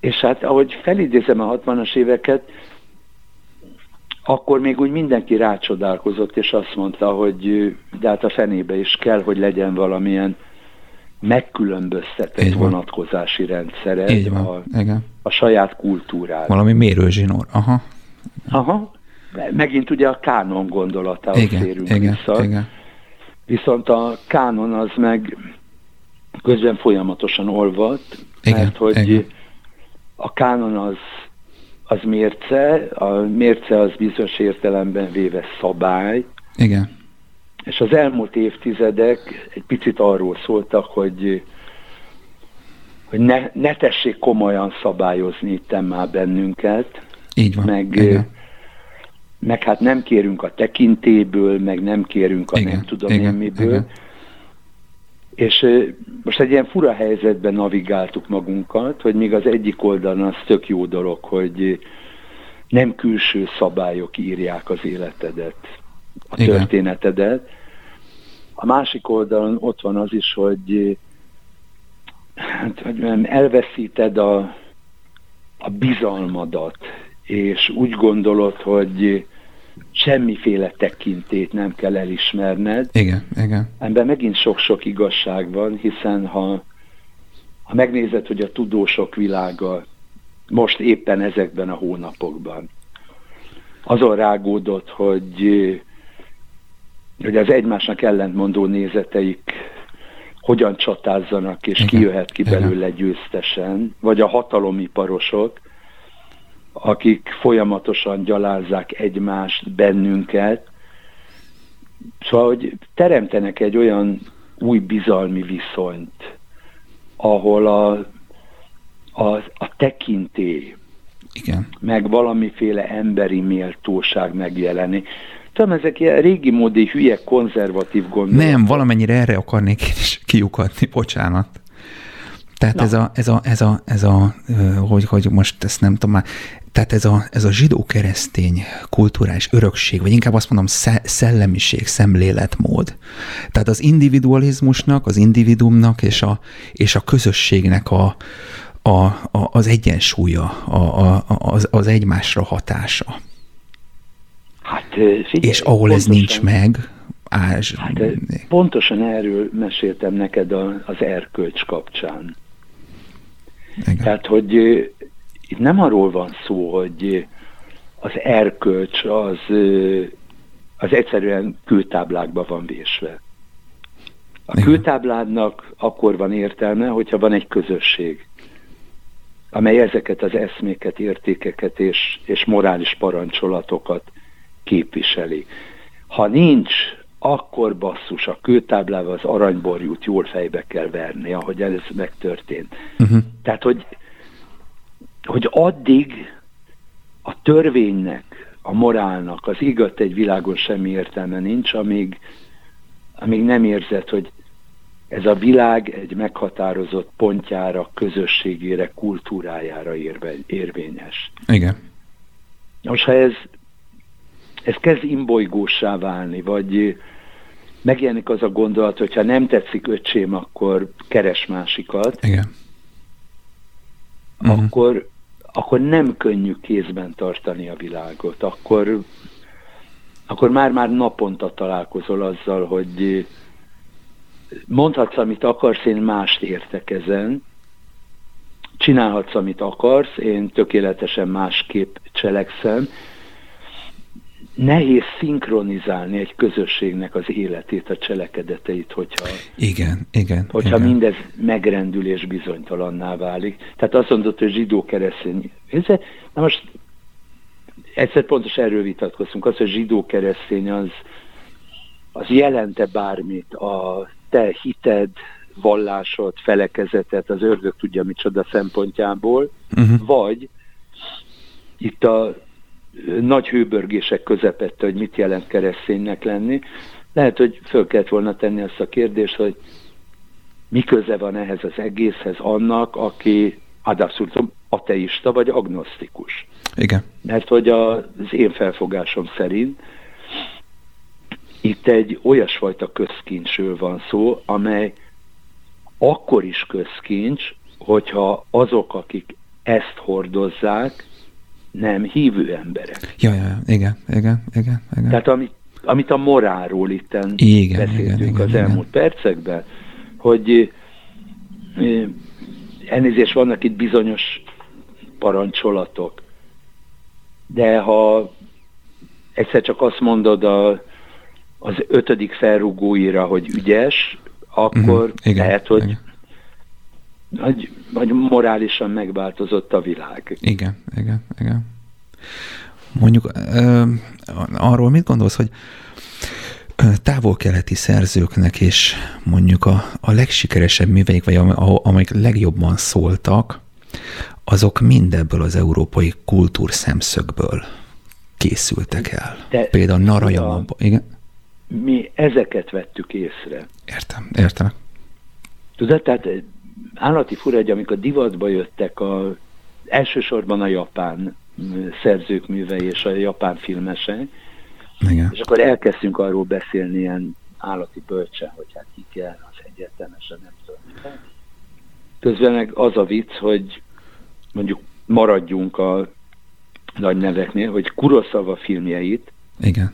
és hát ahogy felidézem a 60-as éveket, akkor még úgy mindenki rácsodálkozott, és azt mondta, hogy de hát a fenébe is kell, hogy legyen valamilyen megkülönböztetett vonatkozási rendszere Így van. A, Igen. a saját kultúrára. Valami mérőzsinór. Aha. Aha. Megint ugye a kánon gondolatához igen, térünk igen, vissza. Igen. Viszont a kánon az meg közben folyamatosan olvadt, igen, mert hogy igen. A kánon az az mérce, a mérce az bizonyos értelemben véve szabály. Igen. És az elmúlt évtizedek egy picit arról szóltak, hogy hogy ne, ne tessék komolyan szabályozni itt már bennünket. Így van. Meg, Igen. meg hát nem kérünk a tekintéből, meg nem kérünk a Igen. nem tudom Igen. én miből. Igen. És most egy ilyen fura helyzetben navigáltuk magunkat, hogy még az egyik oldalon az tök jó dolog, hogy nem külső szabályok írják az életedet, a Igen. történetedet. A másik oldalon ott van az is, hogy, hát, hogy elveszíted a, a bizalmadat, és úgy gondolod, hogy semmiféle tekintét nem kell elismerned. Igen, igen. Ebben megint sok-sok igazság van, hiszen ha, ha megnézed, hogy a tudósok világa most éppen ezekben a hónapokban azon rágódott, hogy, hogy az egymásnak ellentmondó nézeteik hogyan csatázzanak, és igen, ki jöhet ki belőle győztesen, vagy a hatalomiparosok, akik folyamatosan gyalázzák egymást, bennünket. Szóval, hogy teremtenek egy olyan új bizalmi viszonyt, ahol a, a, a tekintély, Igen. meg valamiféle emberi méltóság megjelenik. Tudom, ezek ilyen régi módi, hülye, konzervatív gondolatok. Nem, valamennyire erre akarnék én is kiukadni, bocsánat. Tehát ez a, ez a, ez a, ez a, hogy, hogy most ezt nem tudom már, tehát ez a, ez a zsidó-keresztény kulturális örökség, vagy inkább azt mondom szellemiség, szemléletmód. Tehát az individualizmusnak, az individumnak és a, és a közösségnek a, a, a, az egyensúlya, a, a, az, az egymásra hatása. Hát, figyelj, és ahol pontosan, ez nincs meg, ás, hát, pontosan erről meséltem neked az erkölcs kapcsán. Igen. Tehát, hogy itt nem arról van szó, hogy az erkölcs az, az egyszerűen kőtáblákba van vésve. A Igen. kőtábládnak akkor van értelme, hogyha van egy közösség, amely ezeket az eszméket, értékeket és, és morális parancsolatokat képviseli. Ha nincs, akkor basszus a kőtáblával az aranyborjút jól fejbe kell verni, ahogy ez megtörtént. Uh-huh. Tehát, hogy hogy addig a törvénynek, a morálnak, az igaz egy világon semmi értelme nincs, amíg, amíg nem érzed, hogy ez a világ egy meghatározott pontjára, közösségére, kultúrájára érvényes. Igen. Most ha ez, ez kezd imbolygósá válni, vagy megjelenik az a gondolat, hogyha nem tetszik öcsém, akkor keres másikat. Igen. Uh-huh. Akkor, akkor nem könnyű kézben tartani a világot. Akkor, akkor már-már naponta találkozol azzal, hogy mondhatsz, amit akarsz, én mást értek ezen, csinálhatsz, amit akarsz, én tökéletesen másképp cselekszem, nehéz szinkronizálni egy közösségnek az életét, a cselekedeteit, hogyha, igen, igen, hogyha igen. mindez megrendül és bizonytalanná válik. Tehát azt mondott, hogy zsidó keresztény. Na most egyszer pontos erről vitatkoztunk, az, hogy zsidó keresztény az, az jelente bármit, a te hited, vallásod, felekezetet, az ördög tudja micsoda szempontjából, uh-huh. vagy itt a nagy hőbörgések közepette, hogy mit jelent kereszténynek lenni. Lehet, hogy föl kellett volna tenni ezt a kérdést, hogy mi köze van ehhez az egészhez annak, aki adabszultum ateista vagy agnosztikus. Igen. Mert hogy az én felfogásom szerint itt egy olyasfajta közkincsről van szó, amely akkor is közkincs, hogyha azok, akik ezt hordozzák, nem hívő emberek. Ja, ja, ja. igen, igen, igen, igen. Tehát amit, amit a morálról itt igen, beszéltünk igen, az igen, elmúlt igen. percekben, hogy elnézést vannak itt bizonyos parancsolatok, de ha egyszer csak azt mondod a, az ötödik felrugóira, hogy ügyes, akkor uh-huh. igen, lehet, hogy igen. Hogy, hogy morálisan megváltozott a világ. Igen, igen, igen. Mondjuk ö, arról mit gondolsz, hogy távol-keleti szerzőknek és mondjuk a, a legsikeresebb műveik, vagy amelyek legjobban szóltak, azok mindebből az európai kultúr szemszögből készültek el. De Például Narajamában. Igen? Mi ezeket vettük észre. Értem, értem. Tudod, tehát állati fura, hogy amikor divatba jöttek a, elsősorban a japán szerzők művei és a japán filmesek, Igen. és akkor elkezdtünk arról beszélni ilyen állati bölcsen, hogy hát ki kell, az egyetemesen nem tudom. Közben meg az a vicc, hogy mondjuk maradjunk a nagy neveknél, hogy Kuroszava filmjeit Igen.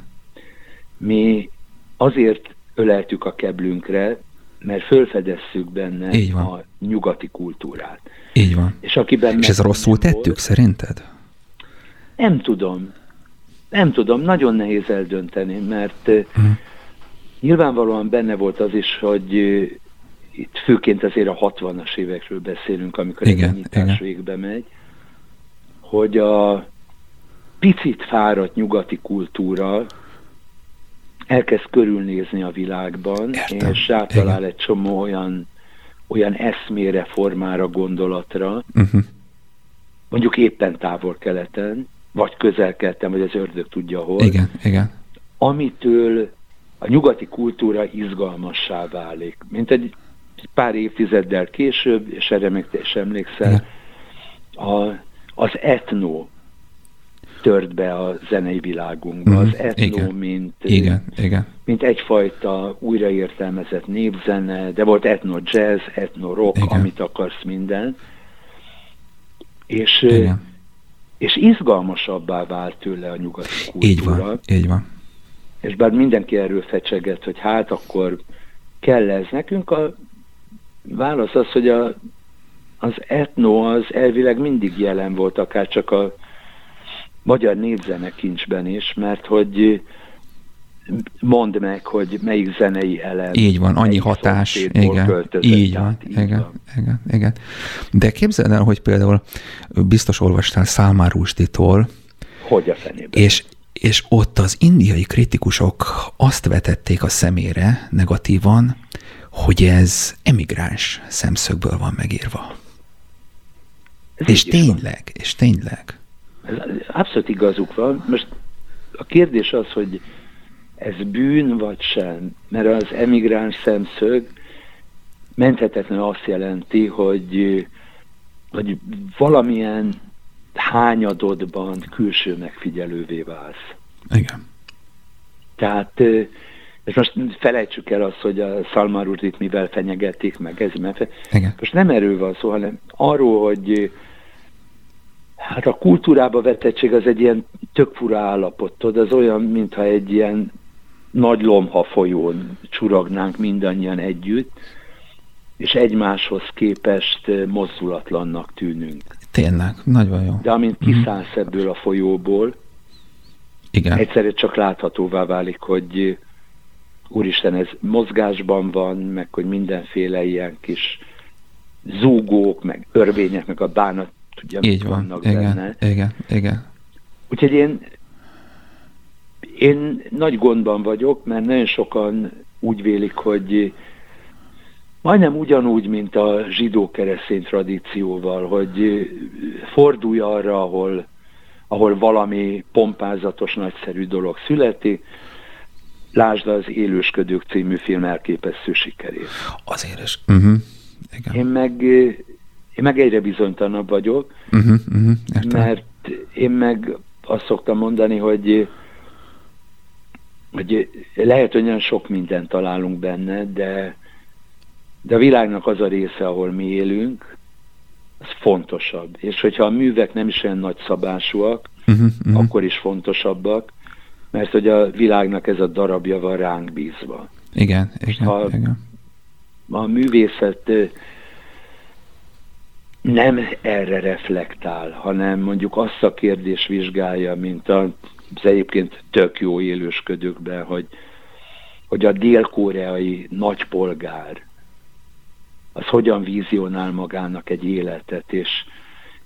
mi azért öleltük a keblünkre, mert fölfedesszük benne Így van. a nyugati kultúrát. Így van. És, akiben És ez rosszul tettük, volt, szerinted? Nem tudom. Nem tudom, nagyon nehéz eldönteni, mert hmm. nyilvánvalóan benne volt az is, hogy itt főként azért a 60-as évekről beszélünk, amikor igen, a nyitás igen. végbe megy, hogy a picit fáradt nyugati kultúra elkezd körülnézni a világban, Értem. és rátalál Igen. egy csomó olyan, olyan eszmére, formára, gondolatra, uh-huh. mondjuk éppen távol-keleten, vagy közel-keleten, vagy az ördög tudja hol. Igen, igen. Amitől a nyugati kultúra izgalmassá válik. Mint egy pár évtizeddel később, és erre még te is emlékszel, a, az etno tört be a zenei világunkba. Mm, az etno, igen, mint, igen, igen. mint egyfajta újraértelmezett népzene, de volt etno jazz, etno rock, igen. amit akarsz minden. És, igen. és izgalmasabbá vált tőle a nyugati kultúra. Így van, így van. És bár mindenki erről fecseget, hogy hát akkor kell ez nekünk, a válasz az, hogy a, az etno az elvileg mindig jelen volt, akár csak a magyar népzene kincsben is, mert hogy mondd meg, hogy melyik zenei elem. Így van, annyi hatás. Igen, így van, így igen, van. igen, igen. De képzeld el, hogy például biztos olvastál Szálmár Rusditól, hogy a fenében. És, és ott az indiai kritikusok azt vetették a szemére negatívan, hogy ez emigráns szemszögből van megírva. Ez és tényleg, van. és tényleg. Abszolút igazuk van. Most a kérdés az, hogy ez bűn vagy sem, mert az emigráns szemszög menthetetlen azt jelenti, hogy, hogy valamilyen hányadodban külső megfigyelővé válsz. Igen. Tehát, és most felejtsük el azt, hogy a Szalmarudit mivel fenyegetik, meg ez, mert Igen. most nem erről van szó, hanem arról, hogy Hát a kultúrába vetettség az egy ilyen tök fura állapot, tudod, az olyan, mintha egy ilyen nagy lomha folyón csuragnánk mindannyian együtt, és egymáshoz képest mozdulatlannak tűnünk. Tényleg, nagyon jó. De amint mhm. kiszállsz ebből a folyóból, Igen. egyszerre csak láthatóvá válik, hogy úristen, ez mozgásban van, meg hogy mindenféle ilyen kis zúgók, meg örvények, meg a bánat ugye, Így van, vannak igen, benne. igen, igen. Úgyhogy én, én nagy gondban vagyok, mert nagyon sokan úgy vélik, hogy majdnem ugyanúgy, mint a zsidó-keresztény tradícióval, hogy fordulj arra, ahol, ahol valami pompázatos, nagyszerű dolog születik, Lásd az Élősködők című film elképesztő sikerét. Azért is. Uh-huh. Igen. Én meg, én meg egyre bizonytalanabb vagyok, uh-huh, uh-huh. mert én meg azt szoktam mondani, hogy hogy lehet, hogy nagyon sok mindent találunk benne, de, de a világnak az a része, ahol mi élünk, az fontosabb. És hogyha a művek nem is olyan nagyszabásúak, uh-huh, uh-huh. akkor is fontosabbak, mert hogy a világnak ez a darabja van ránk bízva. Igen, igen, a, igen. A művészet nem erre reflektál, hanem mondjuk azt a kérdés vizsgálja, mint az egyébként tök jó élősködőkben, hogy, hogy a dél-koreai nagypolgár az hogyan vízionál magának egy életet, és,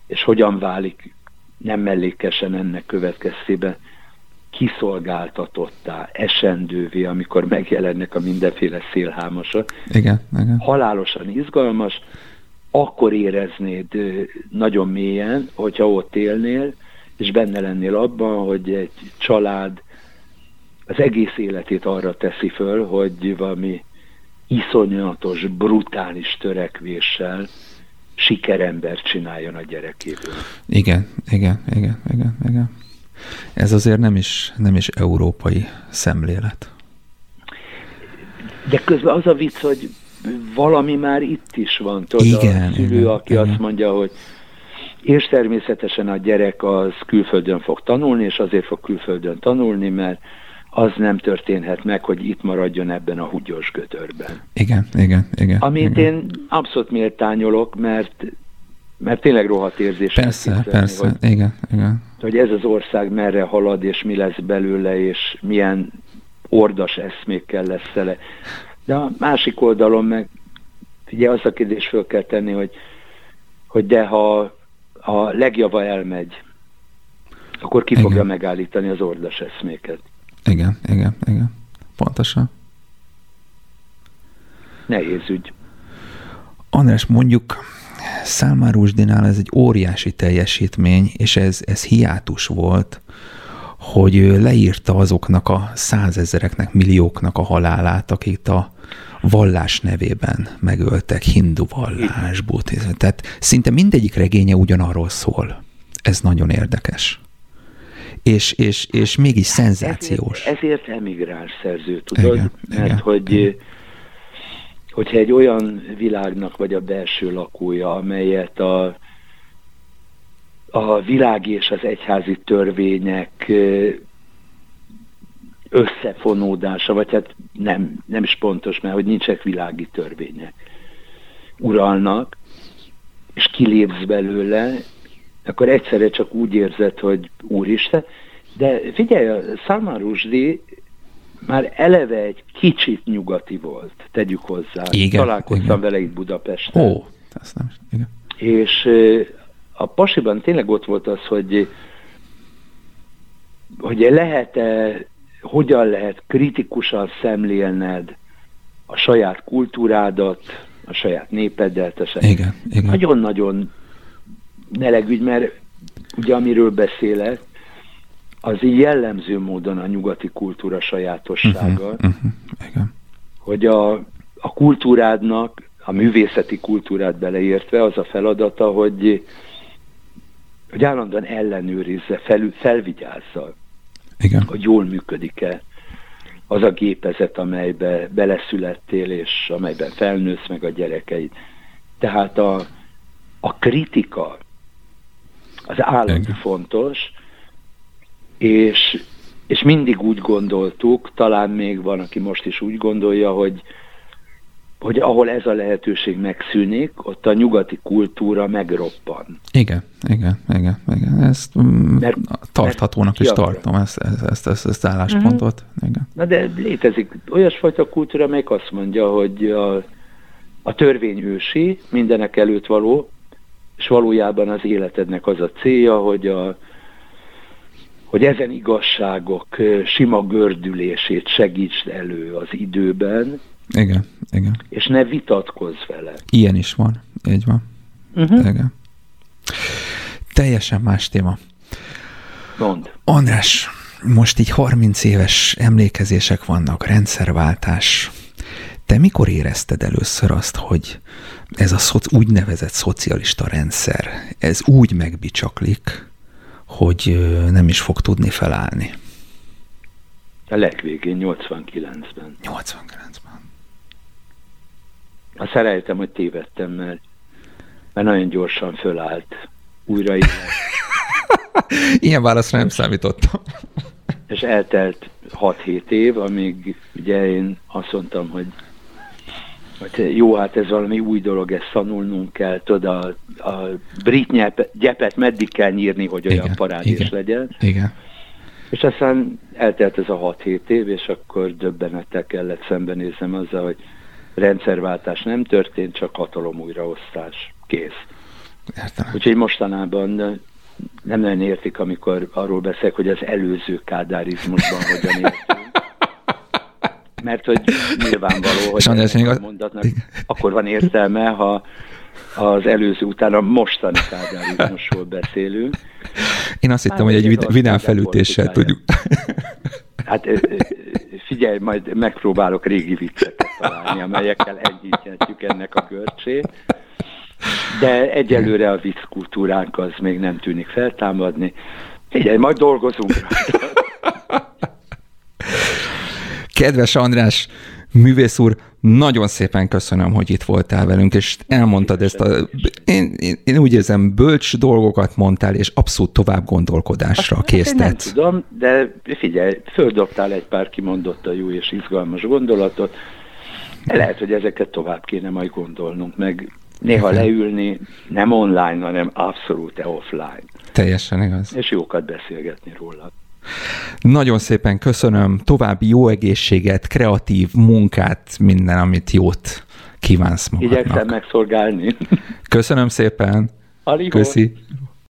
és hogyan válik nem mellékesen ennek következtében kiszolgáltatottá, esendővé, amikor megjelennek a mindenféle szélhámosok. Igen, igen. Halálosan izgalmas, akkor éreznéd nagyon mélyen, hogyha ott élnél, és benne lennél abban, hogy egy család az egész életét arra teszi föl, hogy valami iszonyatos, brutális törekvéssel sikerember csináljon a gyerekéből. Igen, igen, igen, igen, igen. Ez azért nem is, nem is európai szemlélet. De közben az a vicc, hogy valami már itt is van, tudod, igen, a szülő, igen, aki igen. azt mondja, hogy és természetesen a gyerek az külföldön fog tanulni, és azért fog külföldön tanulni, mert az nem történhet meg, hogy itt maradjon ebben a húgyos gödörben. Igen, igen, igen. Amit igen. én abszolút méltányolok, mert mert tényleg rohadt érzés. Persze, képzelni, persze, hogy, igen, igen. Hogy ez az ország merre halad, és mi lesz belőle, és milyen ordas eszmékkel lesz szele. De a másik oldalon meg, ugye az a kérdés föl kell tenni, hogy, hogy de ha a legjava elmegy, akkor ki igen. fogja megállítani az ordas eszméket? Igen, igen, igen. Pontosan. Nehéz ügy. András, mondjuk Szálmár Rusdinál ez egy óriási teljesítmény, és ez, ez hiátus volt, hogy ő leírta azoknak a százezereknek, millióknak a halálát, akik a vallás nevében megöltek, hindu vallás, buddhizmus. Tehát szinte mindegyik regénye ugyanarról szól. Ez nagyon érdekes. És, és, és mégis szenzációs. Ezért, ezért emigráns szerző, tudod? Igen, Mert igen, hogy igen hogyha egy olyan világnak vagy a belső lakója, amelyet a, a világ és az egyházi törvények összefonódása, vagy hát nem, nem is pontos, mert hogy nincsenek világi törvények, uralnak, és kilépsz belőle, akkor egyszerre csak úgy érzed, hogy Úristen, de figyelj, a Salman Rushdie már eleve egy kicsit nyugati volt, tegyük hozzá. Igen, Találkoztam igen. vele itt Budapesten. Ó, ezt nem igen. És a pasiban tényleg ott volt az, hogy hogy lehet-e, hogyan lehet kritikusan szemlélned a saját kultúrádat, a saját népedet. A saját... Igen, igen. Nagyon-nagyon melegügy, mert ugye amiről beszélek, az így jellemző módon a nyugati kultúra sajátossága, uh-huh, uh-huh, igen. hogy a, a kultúrádnak, a művészeti kultúrát beleértve az a feladata, hogy, hogy állandóan ellenőrizze, fel, felvigyázza, igen. hogy jól működik-e az a gépezet, amelybe beleszülettél, és amelyben felnősz meg a gyerekeid. Tehát a, a kritika az állandó fontos, és, és mindig úgy gondoltuk, talán még van, aki most is úgy gondolja, hogy, hogy ahol ez a lehetőség megszűnik, ott a nyugati kultúra megroppan. Igen, igen, igen, igen. Ezt mm, mert, tarthatónak mert is tartom, ezt, ezt, ezt, ezt, ezt álláspontot. Uh-huh. Igen. Na de létezik olyasfajta kultúra, amelyik azt mondja, hogy a, a törvény ősi, mindenek előtt való, és valójában az életednek az a célja, hogy a, hogy ezen igazságok sima gördülését segítsd elő az időben. Igen, igen. És ne vitatkozz vele. Ilyen is van, így van. Uh-huh. Igen. Teljesen más téma. Mond. András, most így 30 éves emlékezések vannak, rendszerváltás. Te mikor érezted először azt, hogy ez a szoci, úgynevezett szocialista rendszer, ez úgy megbicsaklik, hogy nem is fog tudni felállni? A legvégén, 89-ben. 89-ben. Azt elejtem, hogy tévedtem, mert, mert nagyon gyorsan fölállt. Újra. (laughs) Ilyen válaszra nem számítottam. (laughs) És eltelt 6-7 év, amíg ugye én azt mondtam, hogy, hogy jó, hát ez valami új dolog, ezt tanulnunk kell, tudod, a, a brit nyep, gyepet meddig kell nyírni, hogy olyan igen, parádés igen, legyen. Igen. És aztán eltelt ez a 6-7 év, és akkor döbbenettel kellett szembenéznem azzal, hogy rendszerváltás nem történt, csak hatalom újraosztás. Kész. Értem. Úgyhogy mostanában nem nagyon értik, amikor arról beszélek, hogy az előző kádárizmusban hogyan értünk. Mert hogy nyilvánvaló, hogy a mondatnak akkor van értelme, ha az előző után a mostani kádárizmusról beszélünk. Én azt hittem, hogy egy vidám felütéssel tudjuk. Hát figyelj, majd megpróbálok régi vicceket találni, amelyekkel enyhítjük ennek a görcsét. De egyelőre a vicc kultúránk az még nem tűnik feltámadni. Figyelj, majd dolgozunk Kedves András, művész úr, nagyon szépen köszönöm, hogy itt voltál velünk, és elmondtad ezt a... Én, én, én úgy érzem, bölcs dolgokat mondtál, és abszolút tovább gondolkodásra késztet. Nem tudom, de figyelj, földobtál egy pár a jó és izgalmas gondolatot. Lehet, hogy ezeket tovább kéne majd gondolnunk, meg néha leülni, nem online, hanem abszolút offline. Teljesen igaz. És jókat beszélgetni róla. Nagyon szépen köszönöm, további jó egészséget, kreatív munkát, minden, amit jót kívánsz magadnak. Igyekszem megszolgálni. Köszönöm szépen. Aligó. Köszi.